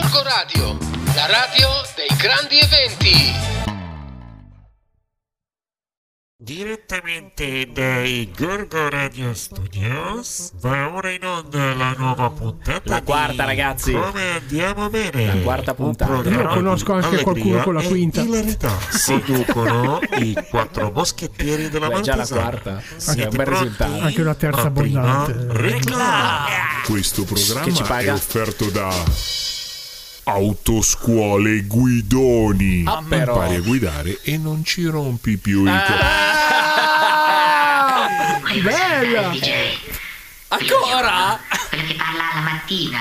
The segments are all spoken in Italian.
Gorgo Radio, la radio dei grandi eventi. Direttamente dai Gorgo Radio Studios va ora in onda la nuova puntata. La quarta, di ragazzi. Come andiamo bene? La quarta puntata. Io conosco anche qualcuno con la quinta. e Ilarità. Conducono i quattro moschettieri della Beh, già la quarta. Siete È un bel risultato. Anche una terza abbondante. reclama. Questo Che ci programma è offerto da Autoscuole Guidoni. Ah, però. Impari a guidare e non ci rompi più i coglioni. Ah, bella! Ancora? Quella che parla alla mattina.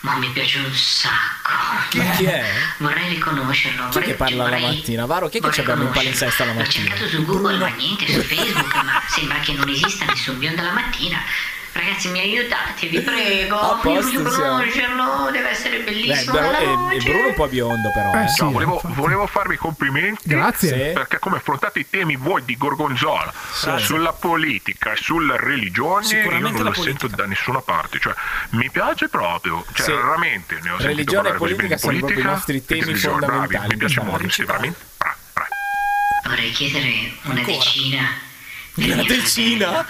Ma mi piace un sacco. Chi, chi è? Vorrei riconoscerlo. Chi vorrei- che parla vorrei- mattina? Varo, chi è che ci abbiamo in palinsesto la mattina? L'ho cercato su Google, ma niente, su Facebook, ma sembra che non esista nessun biondo alla mattina. Ragazzi, mi aiutate, vi prego. A posto Io conoscerlo, deve essere Beh, bellissimo. però alla è, è. Bruno un po' biondo, però. Eh Eh, sì, No, volevo, volevo farvi i complimenti Grazie. Sì. perché come affrontate i temi voi di Gorgonzola sulla politica e sulla religione io non lo sento da nessuna parte cioè mi piace proprio cioè Sì. raramente ne ho sentito Religione e parlare così bene politica di sono proprio i nostri temi Religione, bravi, fondamentali. mi piace molto sì, veramente bravi. Vorrei chiedere una decina. Una decina?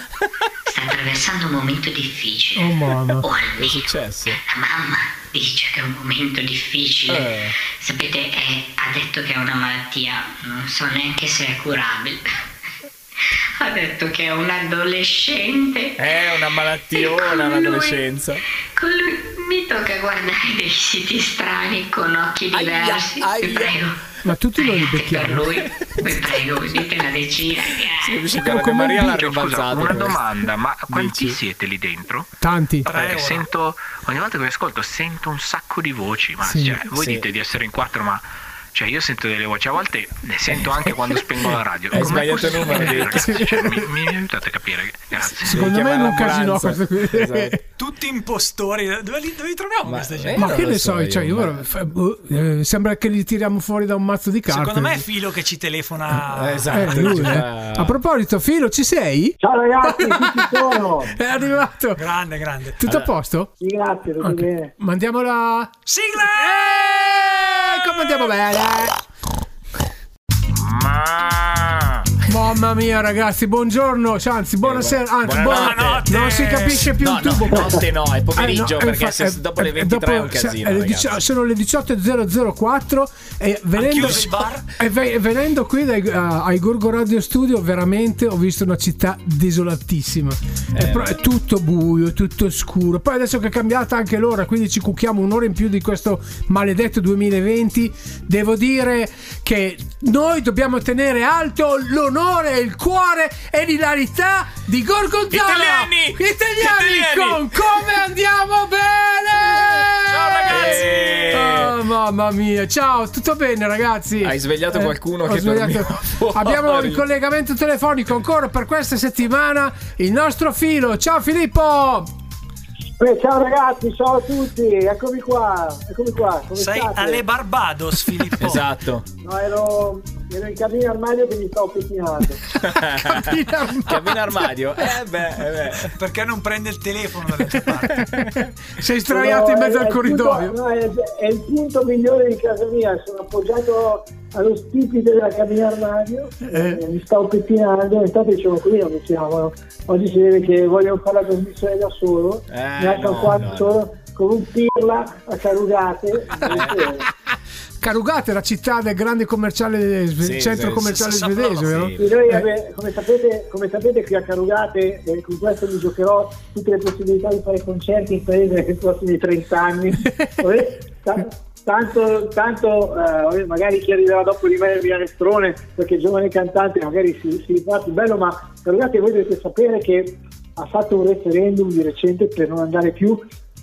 Sta attraversando un momento difficile. Oh mamma. O Che è almeno successo? La mamma dice che è un momento difficile. Eh. Sapete, è- ha detto che è una malattia, non so neanche se è curabile. ha detto che è un adolescente. È una malattiona con lui- l'adolescenza. Con lui mi tocca guardare dei siti strani con occhi Aia, diversi. aia. Vi prego. Ma tutti noi li per lui, vi prego, dite una decina. Sì, capisci che Come Maria l'ha rimbalzato. una domanda ma quanti Dici? siete lì dentro? Tanti. Perché sento ogni volta che vi ascolto sento un sacco di voci ma Sì, cioè, voi sì. dite di essere in quattro ma cioè io sento delle voci a volte ne sento anche quando spengo la radio Hai Com'è sbagliato numero? Cioè, mi, mi aiutate a capire grazie Secondo me in un casino questo qui. Esatto. Tutti impostori. Dove li, dove li troviamo Ma, questa eh, gente? Ma che ne so, io, cioè, io ma- boh, eh, sembra che li tiriamo fuori da un mazzo di carte. Secondo me è Filo che ci telefona. Eh, Eh, esatto. lui, ci eh. A proposito, Filo, ci sei? Ciao ragazzi, ci sono. È arrivato. Grande, grande. Tutto a posto? Sì, grazie, tutto Ok. bene. Mandiamo la... Sigla! Eh, come andiamo bene? Mamma mia ragazzi, buongiorno, cioè, anzi buonasera, anzi Buonanotte. Non si capisce più No, il tubo. no, notte no, è pomeriggio, Eh, perché infa- se- eh, dopo le eh, 23 è un dopo- casino, eh, ragazzi. dici- sono le 18.004 e venendo, e ve- venendo qui dai, uh, ai Gorgo Radio Studio veramente ho visto una città desolatissima. Eh, è, pro- è tutto buio, tutto scuro. Poi adesso che è cambiata anche l'ora, quindi ci cucchiamo un'ora in più di questo maledetto 2020, devo dire che noi dobbiamo tenere alto l'onore, il cuore e l'ilarità di Gorgonzola. Italiani! Italiani, Italiani! con come andiamo bene! Ciao, ragazzi! Oh, mamma mia, ciao, tutto bene ragazzi? Hai svegliato qualcuno ho che svegliato-. Abbiamo il collegamento telefonico ancora per questa settimana, il nostro filo. Ciao Filippo! Eh, ciao ragazzi, ciao a tutti, eccomi qua, eccomi qua. Come Sei state? alle Barbados, Filippo. Esatto. No, ero, ero in cabina armadio che mi stavo pettinando. Cabina armadio. Eh beh, eh beh. Perché non prende il telefono dalle tue parti? Sei sdraiato in Sono- mezzo è- al è il corridoio. punto- no, è, è il punto migliore di casa mia, sono appoggiato allo stipite della cabina armadio, Eh. eh, mi stavo pettinando, intanto dicevo qui non mi chiamano. Oggi si vede che voglio fare la trasmissione da solo, Eh, mi alzo no, qua no. solo con un pirla a carugate. Carugate, la città del grande commerciale, Sì, centro commerciale sì, svedese, vero? sì. Noi, Eh. come, sapete, come sapete qui a Carugate eh, con questo mi giocherò tutte le possibilità di fare concerti in paese nei prossimi 30 anni tanto, tanto eh, magari chi arriverà dopo di me è Via Restrone perché giovane cantante magari si, si fa più bello ma Carugate voi dovete sapere che ha fatto un referendum di recente per non andare più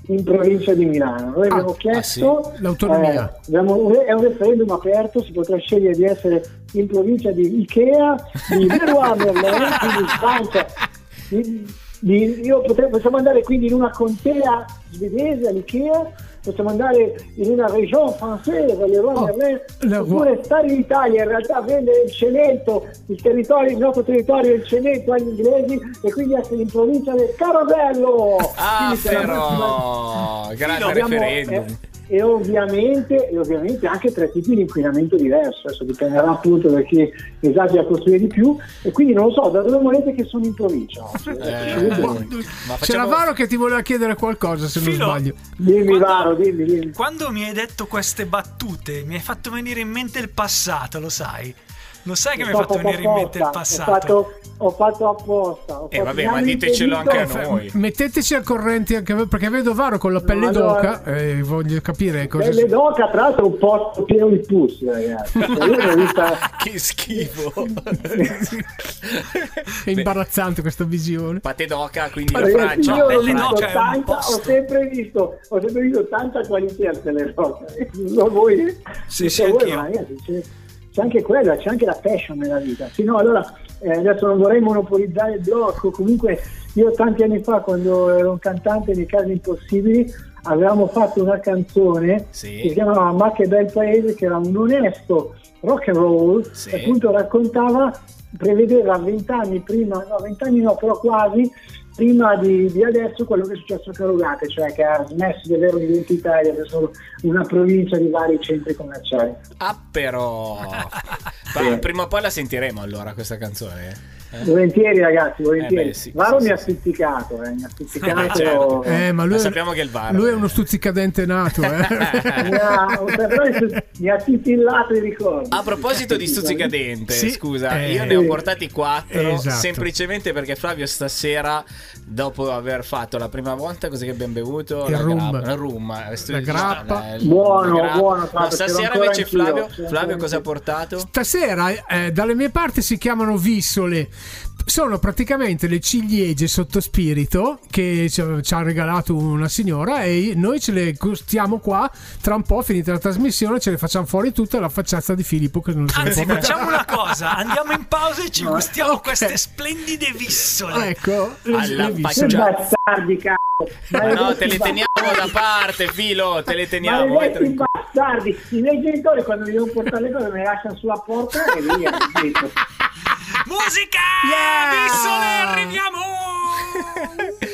in provincia di Milano noi abbiamo ah, chiesto sì? L'autonomia. eh, abbiamo è un referendum aperto, si potrà scegliere di essere in provincia di Ikea, di Francia. Di- di- io potrei- possiamo andare quindi in una contea svedese all'Ikea, possiamo andare in una regione francese, Leroy Oh, Leroy. oppure stare in Italia, in realtà vendere il cemento, il, territorio, il nostro territorio, il cemento agli inglesi e quindi essere in provincia del Carosello. Ah, però. Grande referendum. eh, e ovviamente, e ovviamente anche tre tipi di inquinamento diverso, adesso dipenderà appunto da chi esagera a costruire di più e quindi non lo so, da dove volete che sono in provincia? oggi? Eh, ma C'era facciamo... Varo che ti voleva chiedere qualcosa, se non Filo. sbaglio. Dimmi Quando- Varo, dimmi, dimmi. Quando mi hai detto queste battute, mi hai fatto venire in mente il passato, lo sai? Lo sai che mi hai fatto venire in mente il passato? Fatto, ho fatto apposta. Ho Eh, fatto- vabbè, ma ditecelo anche a noi. Metteteci al corrente anche voi, perché vedo Varo con la pelle allora- d'oca e voglio capire cosa. Belle d'oca, tra l'altro un po' pieno di pus, ragazzi. Vista- che schifo. È imbarazzante questa visione. Pate d'oca, quindi la Francia. io visto d'oca è tanta, ho posto. sempre visto ho sempre visto tanta qualità delle rocce non voi Sì, sì, voi, anch'io. ma ragazzi, c'è, anche quella c'è anche la passion nella vita sì, no, allora eh, adesso non vorrei monopolizzare il blocco comunque io tanti anni fa quando ero un cantante nei casi impossibili avevamo fatto una canzone Sì. che si chiamava Ma che bel paese che era un onesto rock and roll Sì. appunto raccontava prevedeva vent'anni prima no vent'anni no però quasi prima di, di adesso quello che è successo a Carugate, cioè che ha smesso di avere un'identità e solo una provincia di vari centri commerciali. Ah, però. Ma prima o poi la sentiremo allora questa canzone. Eh? Volentieri ragazzi, volentieri. Eh beh, sì, Varo sì, mi ha sì, stuzzicato, eh, mi ha stuzzicato. Eh, certo. Eh, ma lui, Ma è- sappiamo che è il VAR. lui è uno stuzzicadente nato. Eh. Mi ha, però mi ha titillato i ricordi. A proposito di stuzzicadente, Sì, scusa, eh, io ne ho portati quattro esatto. semplicemente perché Flavio stasera, dopo aver fatto la prima volta, cos'è che abbiamo bevuto? Il la rum. grappa, la rum, eh, La grappa. il- Buono, la grappa. buono, No, stasera invece Flavio, Flavio cosa ha portato? Stasera eh, dalle mie parti si chiamano vissole. Sono praticamente le ciliegie sotto spirito che ci ha, regalato una signora e noi ce le gustiamo qua. Tra un po', finita la trasmissione, ce le facciamo fuori tutte alla facciazza di Filippo che non ne Anzi, può facciamo una cosa: andiamo in pausa e ci gustiamo ok. queste splendide vissole. Ecco, le, Alla cazzo! Ma no, te le teniamo da parte, filo, te le teniamo. bastardi! I miei genitori quando mi devono portare le cose me le lasciano sulla porta e via. Musica! Yeah! Vissole, arriviamo!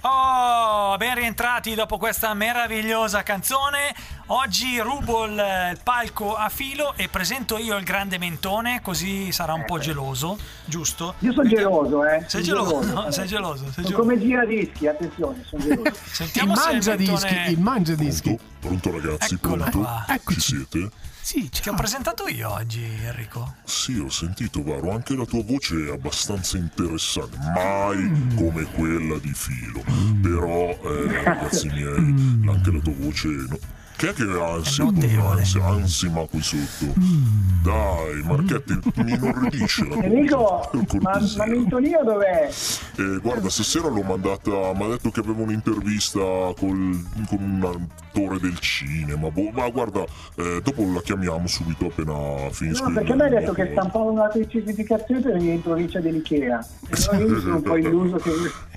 Oh, ben rientrati dopo questa meravigliosa canzone. Oggi rubo il, palco a filo e presento io il grande mentone, così sarà un po' geloso, giusto? Io sono geloso, eh. Sei Sono geloso, no? Sei geloso, sei geloso. come giradischi, attenzione, sono geloso. Il Sentiamo se il mangia dischi, mentone... il mangia dischi. Pronto? Pronto ragazzi, Eccolo pronto? qua. Ci Eccoci. siete? Sì, Ti ho ciao. presentato io oggi, Enrico. Sì, ho sentito Varo, anche la tua voce è abbastanza interessante, mai Mm. come quella di Filo. Però, eh, ragazzi miei, anche la tua voce... no- Che è che ha ansia, ansia, ansima qui sotto? Dai, Marchetti, mi inorridisce la Enrico, ma, ma Mentolino dov'è? Eh, guarda, stasera l'ho mandata. Mi ha detto che aveva un'intervista col- con un attore del cinema. Boh, ma guarda, eh, dopo la chiamiamo subito appena finisco. No, perché mi ha detto che stampava una certificazione per in provincia dell'Ikea. E allora io sono un po' illuso che...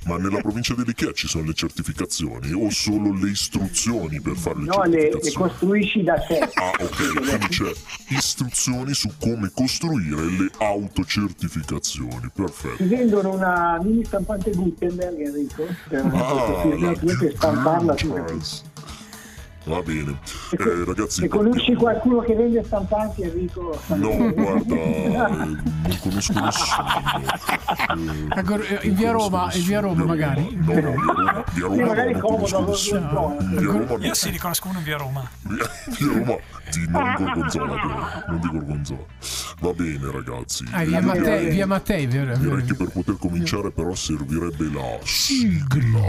Ma nella provincia dell'Ikea ci sono le certificazioni o solo le istruzioni per fare le No, le, le certificazioni? costruisci da te. Ah, ok, quindi c'è istruzioni su come costruire le autocertificazioni. Perfetto. Ti vendono una mini stampante Gutenberg, Enrico, per, Ah, la- per, per stamparla tu. Nice. Va bene. Eh, ragazzi, Se conosci partiamo. qualcuno che vende stampanti, Enrico... No, guarda, eh, non conosco nessuno. Eh, Ecco, eh, in via Roma, in via. Roma magari. No, no, via Roma, via Roma Sì, magari non comodo, no. Io sì, riconosco uno in via Roma. Via, via Roma di non Gorgonzola però, non di Gorgonzola. Va bene ragazzi. Ah, Eh, via direi- Mattei, via Mattei, vero? Direi che per poter cominciare però servirebbe la sigla.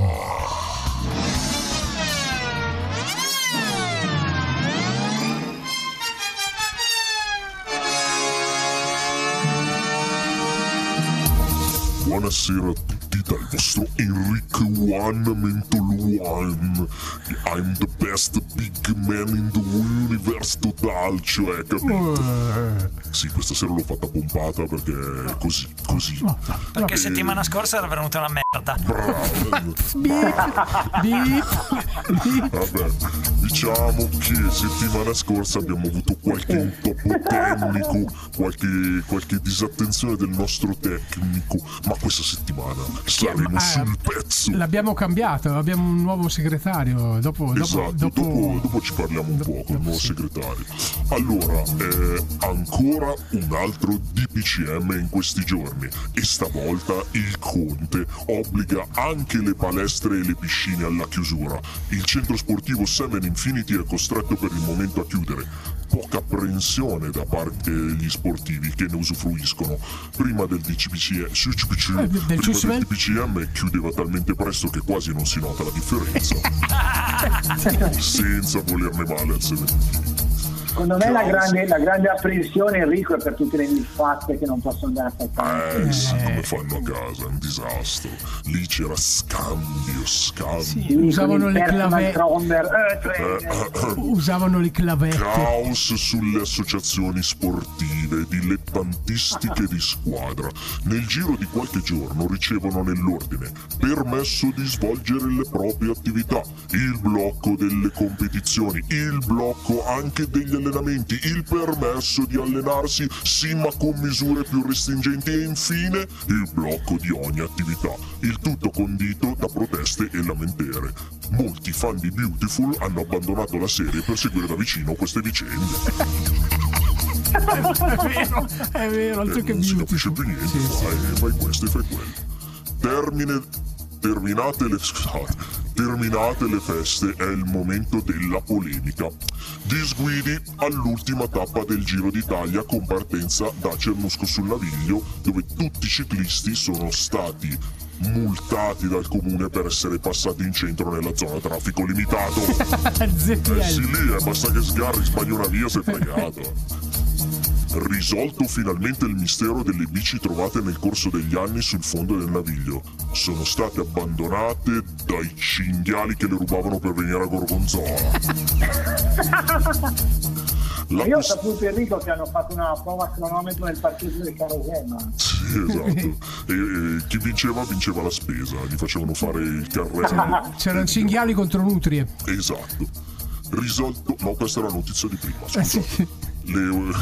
Buonasera tutti dal vostro Enrico One Mentoluan. I'm the best big man in the universe total, cioè capito? Sì, questa sera l'ho fatta pompata perché è così, così. Perché Eh, settimana scorsa era venuta una merda. Bravo. Bip. Vabbè, diciamo che settimana scorsa abbiamo avuto qualche intoppo tecnico, qualche, qualche disattenzione del nostro tecnico, ma questa settimana Saremo eh, sul pezzo. L'abbiamo cambiato, abbiamo un nuovo segretario. Dopo, Esatto, dopo- dopo, dopo ci parliamo un po' con il nuovo segretario. Allora, eh, ancora un altro DPCM in questi giorni e stavolta il Conte obbliga anche le palestre e le piscine alla chiusura. Il centro sportivo Seven Infinity è costretto per il momento a chiudere. Poca apprensione da parte degli sportivi che ne usufruiscono. Prima del DCPCM, Eh, del prima del DPCM chiudeva talmente presto che quasi non si nota la differenza. Senza volerne male al Seven Secondo me la grande, la grande apprensione, Enrico, è per tutte le misfatte che non possono andare a fare. Eh, sì, come fanno a casa, è un disastro. Lì c'era scambio, scambio. Sì, usavano le clavette. Eh, Usavano le clavette. Caos sulle associazioni sportive, dilettantistiche di squadra. Nel giro di qualche giorno ricevono nell'ordine permesso di svolgere le proprie attività, il blocco delle competizioni, il blocco anche degli allenamenti, il permesso di allenarsi sì ma con misure più restringenti e infine il blocco di ogni attività. Il tutto condito da proteste e lamentere. Molti fan di Beautiful hanno abbandonato la serie per seguire da vicino queste vicende. È vero, è vero, altro che non si capisce più niente, fai, fai questo e fai quello. Termine, terminate le scusate, terminate le feste è il momento della polemica. Disguidi all'ultima tappa del Giro d'Italia con partenza da Cernusco sul Naviglio, dove tutti i ciclisti sono stati multati dal comune per essere passati in centro nella zona traffico limitato. Eh sì, lì, eh, basta che sgarri, sbagli una via, sei fregato. Risolto finalmente il mistero delle bici trovate nel corso degli anni sul fondo del naviglio. Sono state abbandonate dai cinghiali che le rubavano per venire a Gorgonzola. La Io ho saputo Enrico che hanno fatto una prova cronometro nel parcheggio del Carosello. Sì, esatto. E, e chi vinceva vinceva la spesa, gli facevano fare il carrello. C'erano cinghiali contro nutrie. Esatto. Risolto. No, questa è la notizia di prima. Eh, Scusa. sì. Le-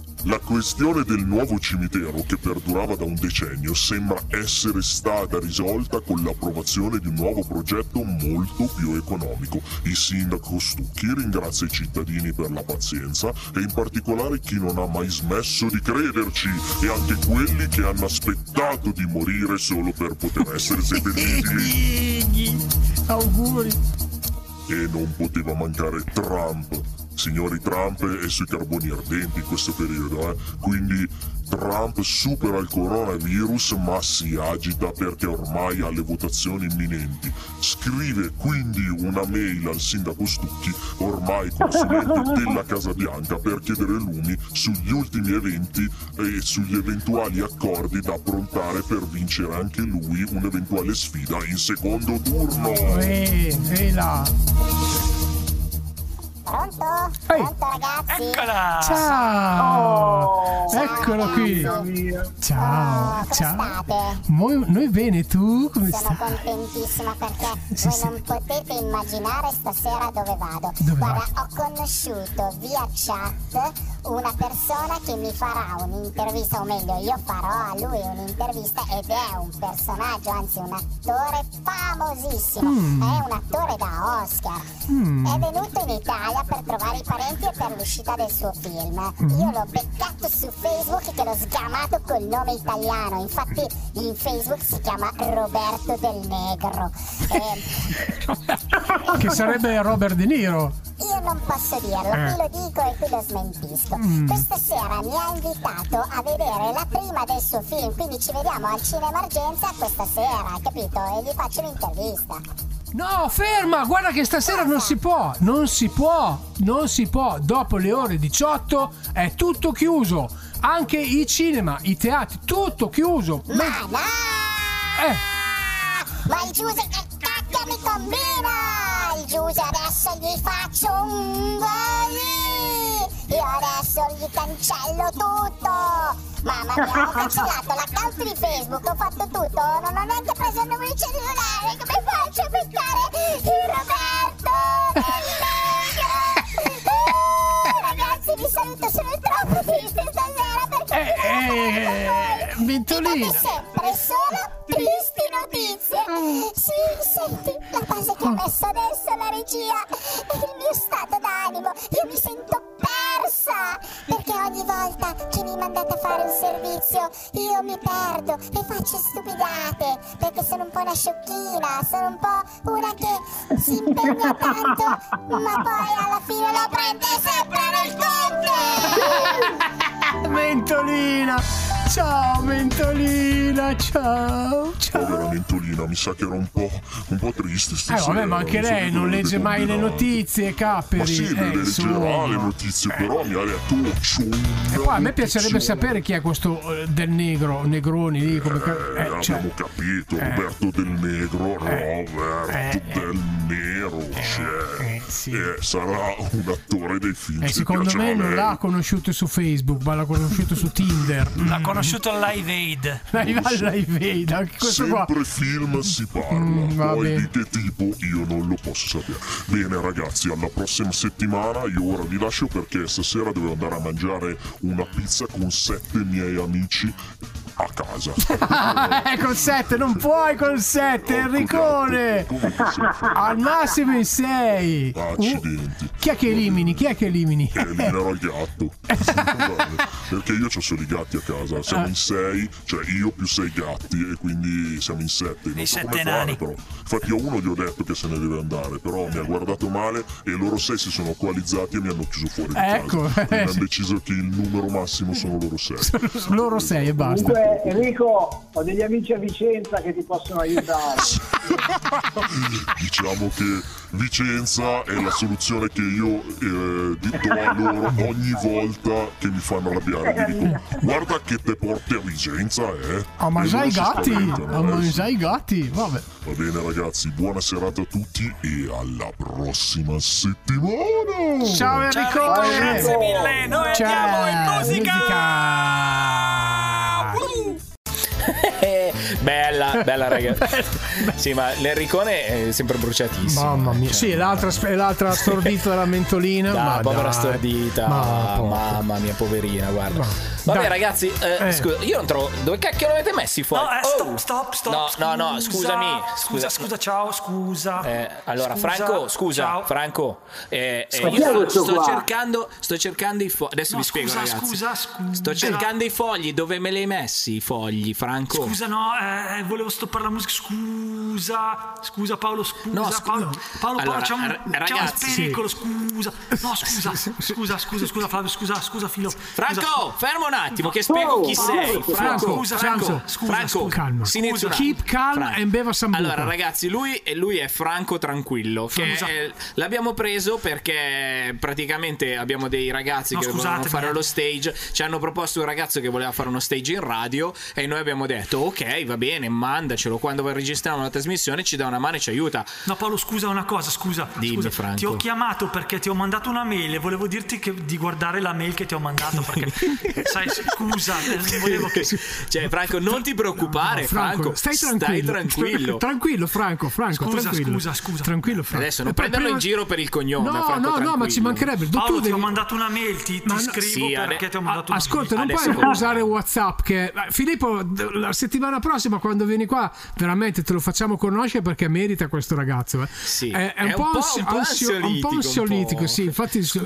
La questione del nuovo cimitero, che perdurava da un decennio, sembra essere stata risolta con l'approvazione di un nuovo progetto molto più economico. Il sindaco Stucchi ringrazia i cittadini per la pazienza e in particolare chi non ha mai smesso di crederci e anche quelli che hanno aspettato di morire solo per poter essere seppelliti. Auguri. E non poteva mancare Trump. Signori, Trump è sui carboni ardenti in questo periodo, eh. Quindi Trump supera il coronavirus ma si agita perché ormai ha le votazioni imminenti. Scrive quindi una mail al sindaco Stucchi, ormai consulente della Casa Bianca, per chiedere lumi sugli ultimi eventi e sugli eventuali accordi da approntare per vincere anche lui un'eventuale sfida in secondo turno. Eh, e là. Pronto? Ehi. Pronto ragazzi? Eccola! Ciao. Ciao, Eccolo qui. ragazzi. Ciao, Oh, come ciao. state? Noi, bene, tu come Sono stai? contentissima perché Sì, voi sì. non potete immaginare stasera dove vado. Dove Guarda, ho conosciuto via chat una persona che mi farà un'intervista, o meglio, io farò a lui un'intervista ed è un personaggio, anzi un attore famosissimo. Mm. È un attore da Oscar. Mm. È venuto in Italia per trovare i parenti e per l'uscita del suo film. Mm. Io l'ho beccato su Facebook che l'ho sgamato col nome italiano. Infatti in Facebook si chiama Roberto del Negro. E Che sarebbe Robert De Niro. io non posso dirlo, Eh. qui lo dico e qui lo smentisco. Mm. Questa sera mi ha invitato a vedere la prima del suo film, quindi ci vediamo al Cinema Argenza questa sera, capito? E gli faccio un'intervista. No, ferma, guarda che stasera non si può, non si può, non si può. Dopo le ore 18 è tutto chiuso. Anche i cinema, i teatri, tutto chiuso. Ma no! Eh. Ma il Giuse che cacchio mi combina! Il Giuse adesso gli faccio un! Io adesso gli cancello tutto! Mamma mia, ho cancellato l'account di Facebook, ho fatto tutto, non ho neanche preso il numero di cellulare, come faccio a beccare il Roberto? Eh, Ragazzi, vi saluto, sono troppo triste perché... Eh, eh, Ventolina. Date sempre solo tristi notizie. Sì, senti, la base che ha messo adesso la regia è il mio stato d'animo. Io mi sento persa perché ogni volta che mi mandate a fare un servizio io mi perdo e faccio stupidate perché sono un po' una sciocchina, sono un po' una che si impegna tanto ma poi alla fine lo prende sempre nel conte. Mentolina. Ciao Mentolina, ciao. Ciao. Povera Mentolina, mi sa che era un po', un po' triste Eh stasera. vabbè, ma anche lei non legge mai le notizie, Capperi. Ma sì, le eh, leggerà insomma. le notizie, però mi ha detto E poi a me piacerebbe sapere chi è questo eh, del negro, Negroni lì, come Eh, eh, cioè, abbiamo capito, Roberto del Negro, Roberto eh, del Nero, cioè, eh, sì. eh, sarà un attore dei film. eh, se secondo me a non l'ha conosciuto su Facebook, ma l'ha conosciuto su Tinder. L'ha conosciuto al Live Aid. Dai, vai, dai, vedi, anche questo qua. Sempre film si parla, Mm, va poi bene. di che tipo io non lo posso sapere. Bene ragazzi, alla prossima settimana io ora vi lascio perché stasera devo andare a mangiare una pizza con sette miei amici a casa. Eh, con 7, non puoi con 7, Enricone! Al massimo in 6. Accidenti. chi è che elimini? Chi è che elimini? Eliminerò il gatto. Perché io ho solo i gatti a casa. Siamo Ah. in sei, cioè io più sei gatti e quindi siamo in sette. Non so sette come nani. fare però. Infatti a uno gli ho detto che se ne deve andare, però mi ha guardato male e loro sei si sono coalizzati e mi hanno chiuso fuori di Ecco, casa. Quindi hanno deciso che il numero massimo sono loro sei. Loro 6 e basta. Comunque Enrico, ho degli amici a Vicenza che ti possono aiutare. diciamo che Vicenza è la soluzione che io eh, do a loro ogni volta che mi fanno arrabbiare. Gli dico, guarda che te porti a Vicenza, eh. A E mangiare i gatti, spaventano, a eh. mangiare i gatti, vabbè. Va bene ragazzi, buona serata a tutti e alla prossima settimana! Ciao Enrico! Grazie mille, noi andiamo in musica. Eh, Hey. bella, bella ragazzi. sì, ma l'Enricone è sempre bruciatissimo. Mamma mia. Cioè, Sì, l'altra, l'altra stordita della mentolina. Dai, ma povera dai. stordita, Ma mamma mia, poverina, guarda. Ma- Vabbè, dai. ragazzi, eh, Eh. scusa, io non trovo. Dove cacchio l'avete messi fuori? No, eh, Oh! stop, stop, stop. No, scusa, no, no, scusami. Scusa, scusa, ciao, scusa. Eh, allora, Scusa, Franco, scusa, ciao. Franco, eh, eh, io sto, sto cercando, sto cercando i fogli. Adesso No, vi spiego, scusa, ragazzi. scusa, scusa. Sto cercando i fogli. Dove me li hai messi i fogli, Franco? Scusa, no, eh, volevo stoppare la musica. Scusa, scusa, Paolo, scusa. No, scu- Paolo, Paolo, Allora, Paolo, c'è un, r- c'è un ragazzi, pericolo. Scusa, no, scusa, scusa, scusa, scusa, Flavio, scusa, scusa, Filo. Franco, fermo un attimo, che spiego chi sei. Franco, Franco, scusa, Franco, Franco, scusa, Franco, scusa. Calma. Keep calm Franco. and beva sambuca. Allora, ragazzi, lui, lui è Franco Tranquillo. Che è- l'abbiamo preso perché praticamente abbiamo dei ragazzi No, che volevano fare eh. lo stage. Ci hanno proposto un ragazzo che voleva fare uno stage in radio. E noi abbiamo detto: Ok, va bene, mandacelo. Quando registriamo la trasmissione, ci dà una mano e ci aiuta. No, Paolo, scusa una cosa, scusa. Dimmi, scusa. Franco. Ti ho chiamato perché ti ho mandato una mail e volevo dirti che- di guardare la mail che ti ho mandato perché, sai, scusa, eh, volevo che... Cioè, Franco, non ti preoccupare, No, Franco. stai tranquillo. tranquillo. Tranquillo, Franco, Franco. Scusa, tranquillo. scusa, scusa. Tranquillo, Franco. Adesso non E poi prenderlo prima- in giro per il cognome. No, Franco, no, no, ma ci mancherebbe. Tu Paolo, ti devi- ho mandato una mail, ti, ti no- scrivo Sì, perché ade- ti ho mandato una Ascolta, non Adesso puoi con- usare WhatsApp. Che eh, Filippo, la settimana prossima, ma quando vieni qua veramente te lo facciamo conoscere perché merita questo ragazzo. Eh. Sì. È, è, un, è po un, un, po' ansiolitico, sì, infatti il suo,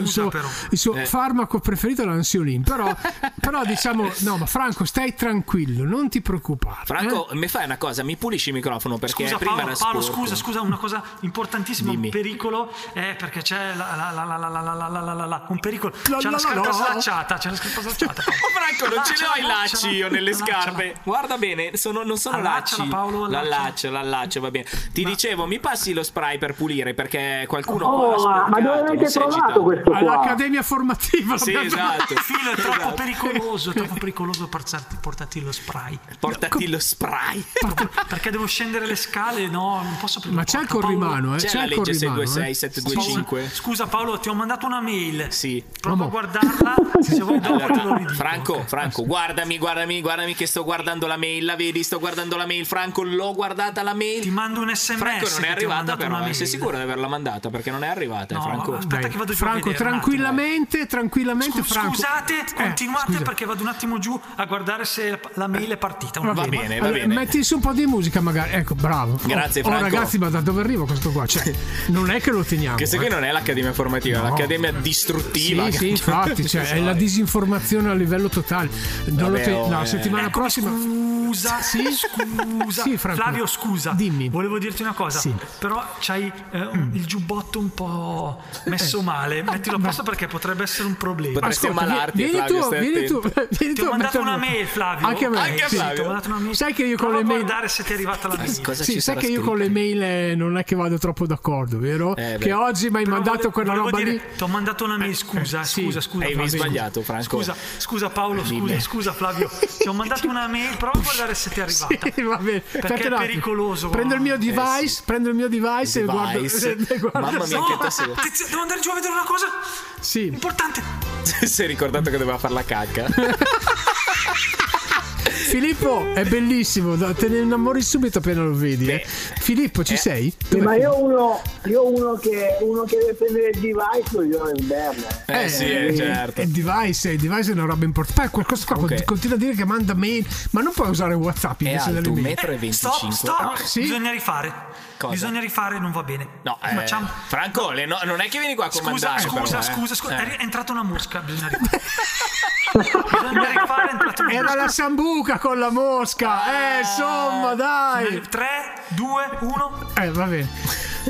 il suo eh. farmaco preferito è l'ansiolin, però, però, diciamo, no, ma Franco stai tranquillo, non ti preoccupare. Franco, eh? mi fai una cosa, mi pulisci il microfono perché scusa, prima Paolo, era Paolo, scusa, scusa, una cosa importantissima, Dimmi. un pericolo è perché c'è la, la, la, la un pericolo, c'è la scarpa slacciata, c'è la scarpa slacciata. Franco, non ce ne ho i lacci io nelle scarpe. Guarda bene, sono non sono Allacciala, lacci. Paolo, allacciala. L'allaccio, l'allaccio, va bene. Ti dicevo, mi passi lo spray per pulire perché qualcuno Oh, ma, ma dove avete trovato questo qua? All'Accademia Formativa. Sì, esatto. Il filo è troppo Esatto. pericoloso, è troppo pericoloso portarti, portarti lo spray. Portati lo spray. Perché devo scendere le scale, no, non posso più. Ma c'è il corrimano, eh? C'è C'è la il legge corrimano. eh. 626 725? Scusa Paolo, ti ho mandato una mail. Sì. Prova a guardarla, se vuoi dopo te lo Allora, ridico. Franco? Franco, guardami, guardami, guardami che sto guardando la mail, la vedi? Sto guardando la mail, Franco, l'ho guardata la mail. Ti mando un sms. Franco non è arrivata però, eh. sei sicuro di averla mandata? Perché non è arrivata, eh, No, Franco. aspetta Dai, che vado giù Franco, vedere tranquillamente, tranquillamente, attimo. Franco. Scusate, Eh, continuate scusa. perché vado un attimo giù a guardare se la mail è partita. Un Va attimo. bene, va Allora, bene. Metti su un po' di musica, magari. Ecco, bravo. Grazie, oh, oh, Franco. ragazzi, ma da dove arriva questo qua? Cioè, non è che lo teniamo. Che se qui eh. non è l'accademia formativa, è No. l'accademia distruttiva. Sì, sì, infatti, cioè, è la disinformazione a livello totale. Non lo Vabbè, te- oh, no, eh. settimana Eccomi, prossima. Scusa, Sì? Scusa. Sì. Flavio, scusa. Dimmi. Volevo dirti una cosa. Sì. Però c'hai eh, un- il giubbotto un po' messo male. Mettilo a posto perché potrebbe essere un problema. Potresti Ascolta, ammalarti, vieni Flavio, tu, vieni tu, vieni Ti tu ho mandato una mail, Flavio. Anche a me. Anche a sì. Flavio. Ti ho mandato una mail. Sai che io con le mail- guardare se ti è arrivata la mail. Cosa Sì, ci sai che io con le mail eh, non è che vado troppo d'accordo, vero? Eh, che oggi mi hai Però mandato quella volevo roba dire, lì. Ti ho mandato una mail, scusa, Eh, sì. scusa, scusa. Flavio. sbagliato, Franco. Scusa, scusa Paolo, scusa, Flavio. Ti ho mandato una mail, prova a guardare se ti è arrivata. Sì, va bene. Perché Aspetta è pericoloso. Prendo il mio device, prendo il mio device, e guardo. Device. e guardo- Mamma mia, No, che tasse- attenzione, devo andare giù a vedere una cosa Sì. importante. si è ricordato che doveva fare la cacca. Filippo è bellissimo, te ne innamori subito appena lo vedi. eh. Filippo, ci eh, sei? Sì, ma io ho uno, io ho uno che, uno che deve prendere il device lo glielo in berna. Eh, sì, eh, certo. Il device, il device è una roba importante. Poi qualcosa qua Ok. continua a dire che manda mail, ma non puoi usare WhatsApp È invece alto delle un mail. metro e Eh, Stop, 25. stop. Ah, sì? Bisogna rifare. Cosa? Bisogna rifare, non va bene. No, eh, Facciamo- Franco, le no- non è che vieni qua a Scusa, comandare. scusa, però, eh. scusa, scusa. Eh. È entrata una mosca, bisogna rifare. bisogna rifare, è entrata una Era mosca. la sambuca con la mosca. Eh, insomma, dai. 3, 2, 1. Eh, va bene.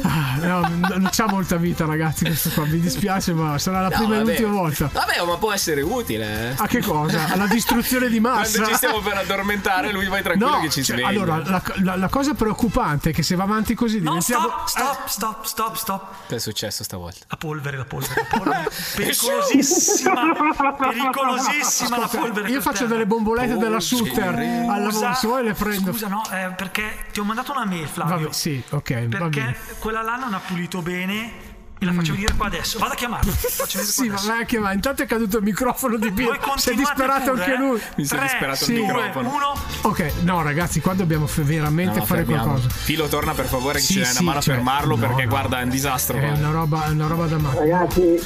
Ah, no, non c'ha molta vita, ragazzi. Questo qua mi dispiace, ma sarà la No, prima e vabbè. l'ultima volta. Vabbè, ma può essere utile. eh. A che cosa? Alla distruzione di massa. Quando ci stiamo per addormentare, lui vai tranquillo No, che ci cioè, sveglia. allora la, la- la cosa preoccupante è che se va avanti così No, diventiamo. stop, stop, stop, stop, stop. Che è successo stavolta? La polvere, la polvere, la polvere. Pericolosissima. Pericolosissima la polvere. Io faccio terra. delle bombolette della Sutter al lavoro Scusa, suo e le prendo. Scusa, no, eh, perché ti ho mandato una mail, Flavio. Vabbè, sì, ok, va Perché bene. Quella là non ha pulito bene e la faccio venire qua adesso. Vado a venire Sì, ma vai che va. Intanto è caduto il microfono di Piero. Voi Si è disperato pure, anche eh. lui. Mi si è disperato sì. il microfono. uno. Ok, no, ragazzi, qua dobbiamo f- veramente No, fare fermiamo. qualcosa. Filo, torna per favore, che Sì, ci dai sì, una mano cioè, a fermarlo no, perché no. guarda, è un disastro. È qua. una roba, è una roba da matto. Ragazzi,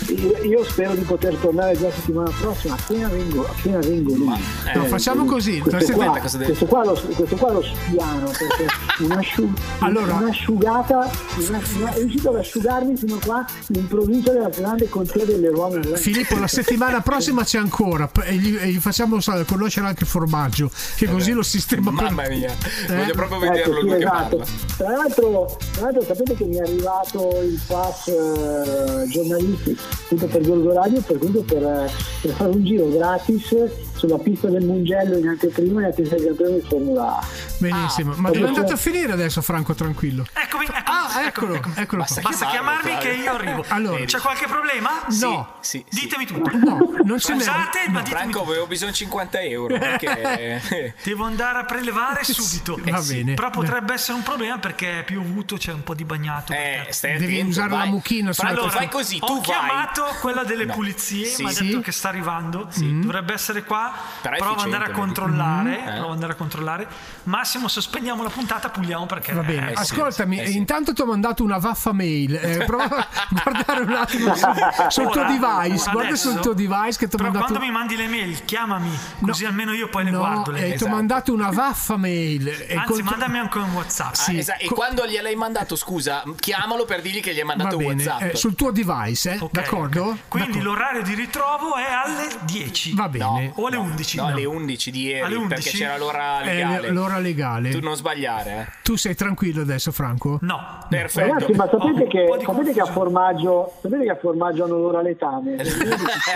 io, spero di poter tornare già settimana prossima, appena vengo, appena vengo lì. eh, No, facciamo così. Questo qua, cosa deve- questo, qua lo, questo qua lo spiano perché un'asciu- Allora- un'asciugata una, una- è riuscito ad asciugarmi fino a qua in provincia della grande contea delle Rome. Filippo, la settimana prossima c'è ancora e gli, e gli facciamo conoscere anche il formaggio, che così lo sistema per- Mamma mia, Eh? voglio proprio vederlo Ecco, sì, lui che esatto. parla. Tra l'altro, tra l'altro sapete che mi è arrivato il pass eh, giornalistico appunto per Gorgo Radio per, per, eh, per fare un giro gratis sulla pista del Mugello in anteprima e attesa del campione di Formula A. Benissimo. Ma dove è andato a finire adesso, Franco, tranquillo? Eccomi, eccomi. Ah, eccomi, eccolo, eccomi. eccolo Basta qua. Basta chiamarmi che io arrivo. Allora. C'è qualche problema? No. Sì, sì. Ditemi tutto. No, non ce n'è. Scusate, ma ditemi Franco, tutto. avevo bisogno di 50 euro perché... Devo andare a prelevare subito. Va bene. Però potrebbe essere un problema perché è piovuto, c'è un po' di bagnato. Eh, stai Devi attento, usare vai. la mucchina testa. fai così, ho tu vai. chiamato quella delle No. pulizie, Sì, mi ha sì. detto che sta arrivando. Dovrebbe essere qua. Però è Provo ad andare a controllare. Eh. Provo ad andare a controllare. Massimo, sospendiamo la puntata, puliamo perché. Va bene, Eh, ascoltami, Eh, sì. intanto ti ho mandato una vaffa mail. Eh, prova a guardare un attimo su- sul tuo Ora, device. Guarda adesso, sul tuo device che ti ho mandato. quando mi mandi le mail, chiamami, così almeno io poi le No, guardo. Le eh, mail. ti ho Esatto. mandato una vaffa mail. E Anzi, contro- mandami anche un WhatsApp. Ah, Sì. esatto. E Co- quando gliel'hai mandato, scusa, chiamalo per dirgli che gli hai mandato bene, WhatsApp. eh, sul tuo device, eh? Ok, d'accordo? ok. Quindi D'accordo. l'orario di ritrovo è alle 10. Va bene. O alle 11. No, no. alle 11 di ieri, Alle 11? perché c'era l'ora È legale. l'ora legale. Tu Tu, non sbagliare, sei tranquillo adesso, Franco? No. eh. Perfetto. Ragazzi, ma sapete un che, sapete che a formaggio sapete che a formaggio hanno l'ora letame?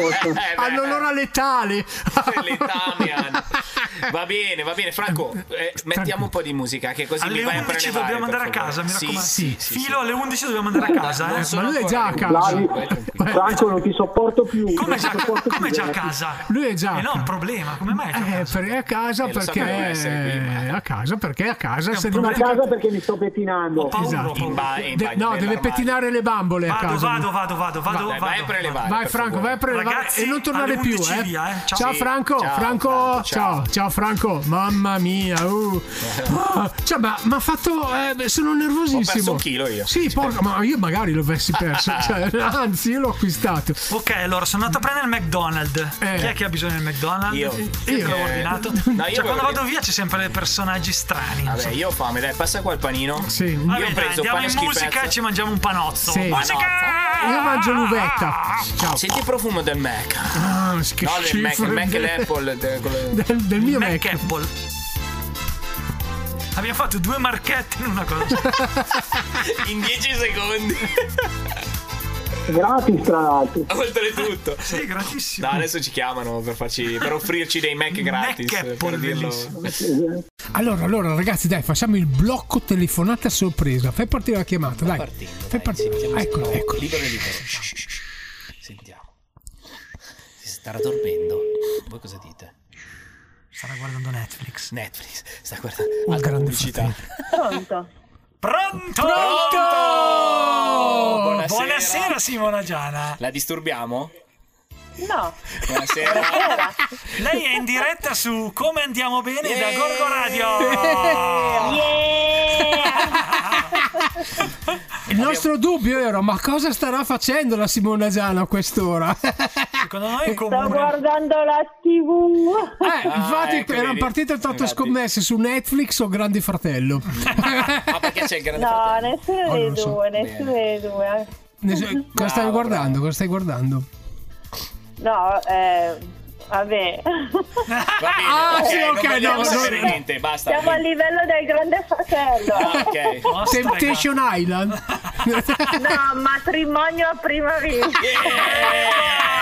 Eh, Hanno l'ora letale. letame hanno. Va bene, va bene. Franco, eh, mettiamo un po' di musica che così Alle mi vai a 11 prelevare. dobbiamo andare a casa, mi Sì, raccomando. Sì, sì, Filo alle 11 dobbiamo andare a casa, eh. Ma lui è già a casa. 11, Flavio, vai tranquillo. Franco non ti sopporto più. Come già, sopporto come più, già a ragazzi. casa? Lui è già. Eh no, a un problema, come mai? è a Eh, casa? perché è a casa Eh, perché qui, è a casa perché è a casa È un se Sono a casa perché mi sto pettinando. Ho paura, Esatto. ho paura. In ba- in De- bagno, no, deve pettinare le bambole a Vado, casa. vado, vado, vado, vado, vai a vado. prelevare. Vai Franco, vai a prelevare e non tornare più, 11 eh. via, eh. Ciao. Ciao Sì, Franco, ciao, Franco, Franco, ciao, ciao. Ciao. Franco, mamma mia. uh. Ah, cioè, ma mi ha fatto. eh, sono nervosissimo. Ho perso un chilo io. Sì, porca, ma io magari lo avessi perso. cioè, anzi, io l'ho acquistato. Ok, allora sono andato a prendere il McDonald's. Eh. Chi è che ha bisogno del McDonald's? Io. Io Io. l'ho ordinato. No, io cioè, quando vado dire- via c'è sempre dei personaggi strani. Vabbè, so. io ho fame, dai, passa qua il panino. Sì. Io Vabbè, ho dai, preso andiamo pane in musica schifezza. e ci mangiamo un panozzo. Sì. Musica! Io mangio l'uvetta. Ciao. Senti il profumo del Mac. Ah, che No, del Mac, Mac e l'Apple. de- quello- Del, del mio Mac Mac. Apple. Abbiamo fatto due marchette in una cosa. In 10 secondi. Gratis tra l'altro. Oltretutto. sì, gratissimo. No, adesso ci chiamano per, farci, per offrirci dei Mac gratis. Mac Apple, per dirlo. bellissimo. Allora, allora, ragazzi, dai, facciamo il blocco telefonata sorpresa. Fai partire la chiamata, dai. partendo, Fai dai, partire. sì, Eccolo, sicuri. eccolo. Libero, libero. Si sta raddormendo. Voi cosa dite? Starà guardando Netflix. Netflix sta guardando Un altra grande pubblicità. Pronto? Pronto? Pronto? Buonasera. Buonasera Simona Giana. La disturbiamo? No. Buonasera. Lei è in diretta su Come andiamo bene da Yeah. Gorgo Radio. Il nostro dubbio era, ma cosa starà facendo la Simona Giana a quest'ora? Secondo noi è Sto comune. guardando la TV. Eh, infatti ecco, erano vedi? partite tutte Infatti. scommesse su Netflix o Grandi Fratello. Ah, perché c'è il grande No, fratello? nessuno Oh, dei so. due, nessuno dei due. Ne- cosa stai Bravo, guardando? Cosa stai guardando? No, eh, vabbè. Va bene, Ah, ok, sì, non ok, vogliamo no, no. niente, basta. Siamo a livello del grande fratello. Ah, ok. Temptation Island. No, matrimonio a prima vista. Yeah!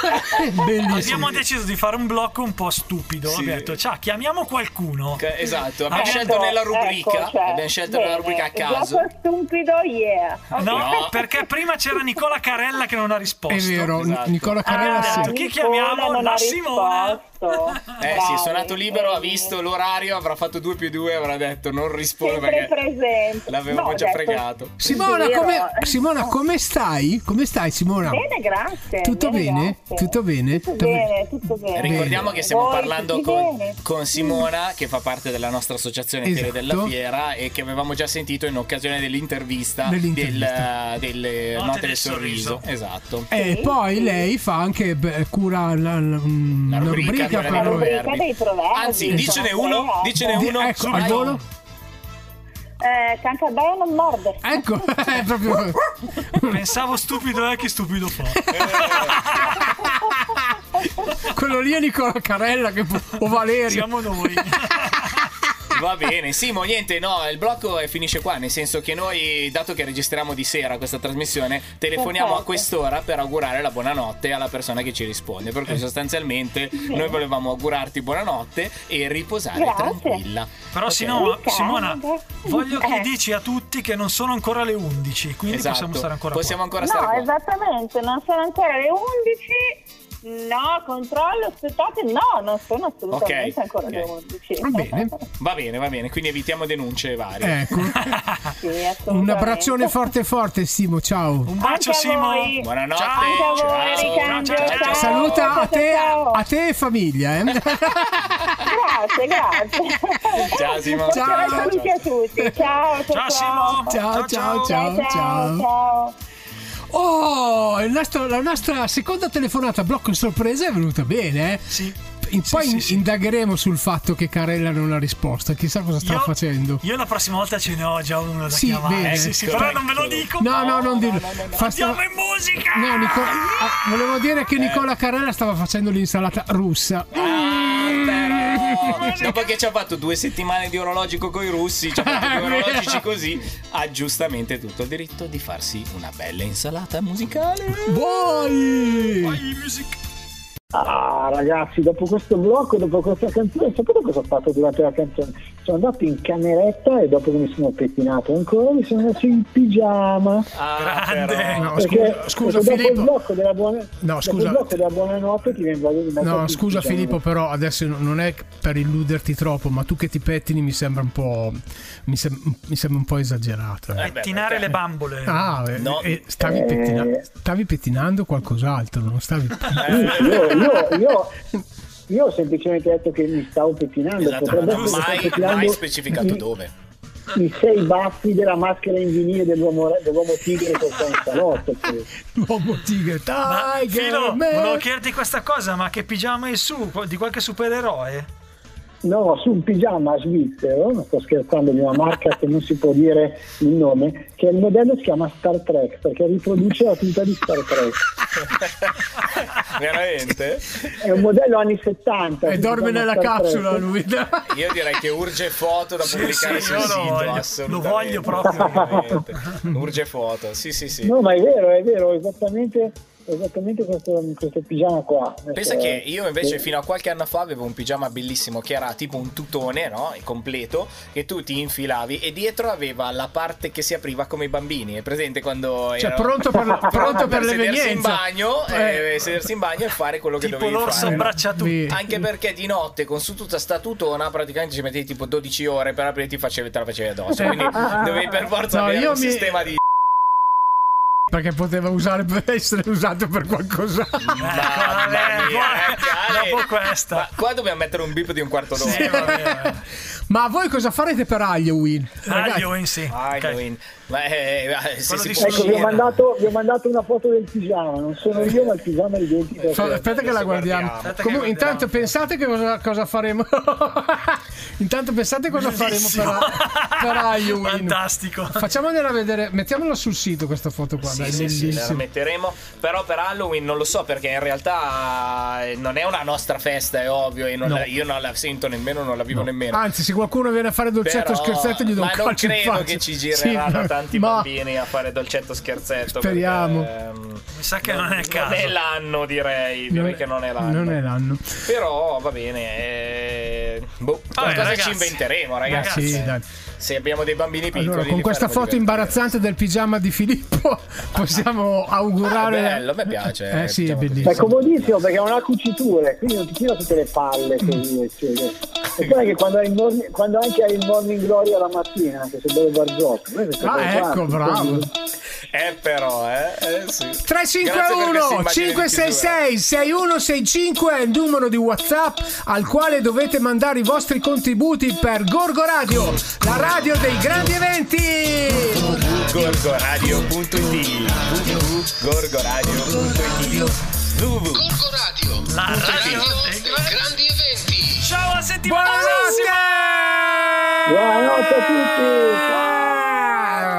Bellissimo. Abbiamo deciso di fare un blocco un po' stupido. Sì. Abbiamo detto, ciao, chiamiamo qualcuno. Che- Esatto, abbiamo Ecco, scelto nella Ecco, rubrica, cioè, abbiamo scelto bene, nella rubrica a caso. Gioco stupido, yeah. Ok. No, No. perché prima c'era Nicola Carella che non ha risposto. È vero, Esatto. Nicola Carella Ah, sì. detto, chi chiamiamo? La Simona. Eh sì, è Bravi, suonato libero, ha visto l'orario, avrà fatto 2 più 2 avrà detto non rispondo Sempre perché presente. l'avevamo No, già detto, fregato. Simona, come, Simona, come stai? Come stai, Simona? Bene, grazie. Tutto bene? grazie. Tutto bene? Tutto bene, tutto bene. Ricordiamo che stiamo Voi parlando con, bene? con Simona, che fa parte della nostra associazione Tele Esatto. della Fiera e che avevamo già sentito in occasione dell'intervista, Dell'intervista. del- delle Note note del del sorriso. sorriso. Esatto. E poi lei fa anche beh, cura la, la- La rubrica per dei La rubrica dei proverbi. Anzi, dicene uno, Andrea. dicene Di- uno. ecco, al volo. Eh, Cancabaia non morde. Ecco, è proprio... Pensavo stupido è che stupido fa. Quello lì è Nicola Carella che, o Valerio. Siamo noi. Va bene, Simo, niente, no, il blocco eh, finisce qua, nel senso che noi, dato che registriamo di sera questa trasmissione, telefoniamo a quest'ora per augurare la buonanotte alla persona che ci risponde. Per cui sostanzialmente noi volevamo augurarti buonanotte e riposare Grazie. tranquilla. Però Ok. Simona, Ok. Simona, voglio che Eh. dici a tutti che non sono ancora le 11, quindi Esatto, possiamo stare ancora possiamo qua. ancora No, stare qua. esattamente, non sono ancora le 11. No, controllo, aspettate. No, non sono assolutamente Ok, ancora ok. le 11. Va bene. Va bene, va bene, quindi evitiamo denunce varie. Ecco, Sì, un abbraccione forte forte Simo, ciao. Un bacio Anche Simo. voi. Buonanotte. Ciao. Anche a voi, Ciao. Ciao, ciao, ciao. ciao. Saluta a Ciao, te, ciao. a te e famiglia. Eh? Grazie, grazie. Ciao, Simo. Ciao. Ciao, saluti a tutti. Ciao, ciao, Ciao, Simo. Ciao, ciao, ciao, ciao. ciao. ciao. Oh, il nostro- la nostra seconda telefonata blocco sorpresa è venuta bene. Eh? Sì. In- Sì, poi sì, sì. indagheremo sul fatto che Carella non ha risposto. Chissà cosa sta Io- facendo. Io la prossima volta ce ne ho già uno da Sì, chiamare. bene. Sì, sì, Ecco, però non ve lo dico. No, no, non dirlo. Fa sta- Andiamo in musica. No, Nico- ah, volevo dire che Nicola Carella stava facendo l'insalata russa. Ah, dopo che ci ha fatto due settimane di orologico con i russi, ci ha fatto due orologici così, ha giustamente tutto il diritto di farsi una bella insalata musicale. Vuoi? Music. Ah, ragazzi, dopo questo blocco, dopo questa canzone, sapete cosa ho fatto durante la canzone? Sono andato in cameretta e dopo che mi sono pettinato ancora mi sono messo in pigiama. Ah, Grande. però. No, Perché, scusa, dopo il Filippo. blocco della buona, No, dopo scusa. il blocco della buonanotte ti viene voglia di No, scusa pigiama. Filippo, però adesso non è per illuderti troppo, ma tu che ti pettini mi sembra un po'. Mi, sem- mi sembra un po' esagerato. eh. Eh, Pettinare perché- le bambole. Ah, eh, No. eh, stavi, Eh. pettina- stavi pettinando qualcos'altro, non stavi. Io, io, io, Io ho semplicemente detto che mi stavo pettinando. Esatto, Potrebbe non essere ho mai, mai specificato i- dove. I sei baffi della maschera in vinile dell'uomo, dell'uomo tigre che sta in salotto. L'uomo tigre, Ma Tiger Filo, volevo chiederti questa cosa, ma che pigiama hai su? Di qualche supereroe? No, su un pigiama svizzero, non sto scherzando, di una marca che non si può dire il nome, che il modello si chiama Star Trek perché riproduce la tuta di Star Trek. Veramente? È un modello anni 70. E dorme nella Star Trek. capsula lui. Io direi che urge foto da Sì, pubblicare sì, sul sito. voglio. assolutamente. Lo voglio proprio. Urge foto, sì, sì, sì. No, ma è vero, è vero, esattamente, esattamente questo, questo pigiama qua. Pensa Eh, che io invece eh, fino a qualche anno fa avevo un pigiama bellissimo che era tipo un tutone, no? Completo, che tu ti infilavi e dietro aveva la parte che si apriva come i bambini. È presente quando Cioè, pronto per, pronto per sedersi in bagno, Eh. eh, sedersi in bagno e fare quello che Tipo dovevi l'orso fare. no? abbraccia tutti. Vi- Anche perché di notte con su tutta sta tutona praticamente ci mettevi tipo 12 ore per aprire ti facevi, te la facevi addosso. Quindi dovevi per forza No, avere un mi- sistema di. Perché poteva usare per essere usato per qualcos'altro. Mamma vabbè, mia, poi- cane. dopo questa. Ma qua dobbiamo mettere un bip di un quarto d'ora. Sì, va bene. Ma voi cosa farete per Halloween? Halloween, sì. Halloween. Ma eh, eh, se si può Ecco, vi ho, mandato, vi ho mandato una foto del pigiama, non sono io, ma il pigiama è identico. te. aspetta che la guardiamo. guardiamo. Comunque, guardiamo. intanto pensate che cosa, cosa faremo. intanto pensate cosa faremo per, Bellissimo. per Halloween. Fantastico. Facciamogliela vedere, mettiamola sul sito questa foto qua. Sì, dai, sì, sì, la metteremo. Però per Halloween non lo so perché in realtà eh, non è una nostra festa, è ovvio. E non No. la- io non la sento nemmeno, non la vivo nemmeno. Anzi, se qualcuno viene a fare dolcetto Però- scherzetto, gli do un ma non calcio in credo faccia. che ci Sì, gireranno tanti ma- bambini a fare dolcetto scherzetto. Speriamo. perché, ehm, Mi sa che non è il caso. Non è l'anno, direi. Direi che non è l'anno. Non è l'anno. Però va bene. eh, boh, Vabbè, qualcosa ragazzi. ci inventeremo, ragazzi. Sì, dai. Se abbiamo dei bambini piccoli. Allora, con questa foto divertire. imbarazzante del pigiama di Filippo possiamo augurare. Ah, bello, me piace, Eh sì, è diciamo è bellissimo. comodissimo perché non ha cuciture, quindi non ti tira tutte le palle così, eccetera. E poi che quando, hai il morning- quando anche hai il morning glory alla mattina, anche se dove Barzotto. Ah, ecco, bravo. Eh, però, eh. eh sì. 351 566 6165 è il numero di WhatsApp al quale dovete mandare i vostri contributi per Gorgo Radio, la radio dei grandi eventi. Gorgoradio.it www.gorgoradio.it www. Gorgo Radio, La radio dei grandi eventi. Settimana Buonanotte! Buonanotte a tutti!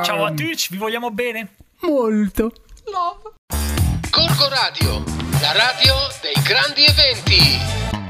Ciao a tutti, vi vogliamo bene. Molto. Gorgo Radio, la radio dei grandi eventi.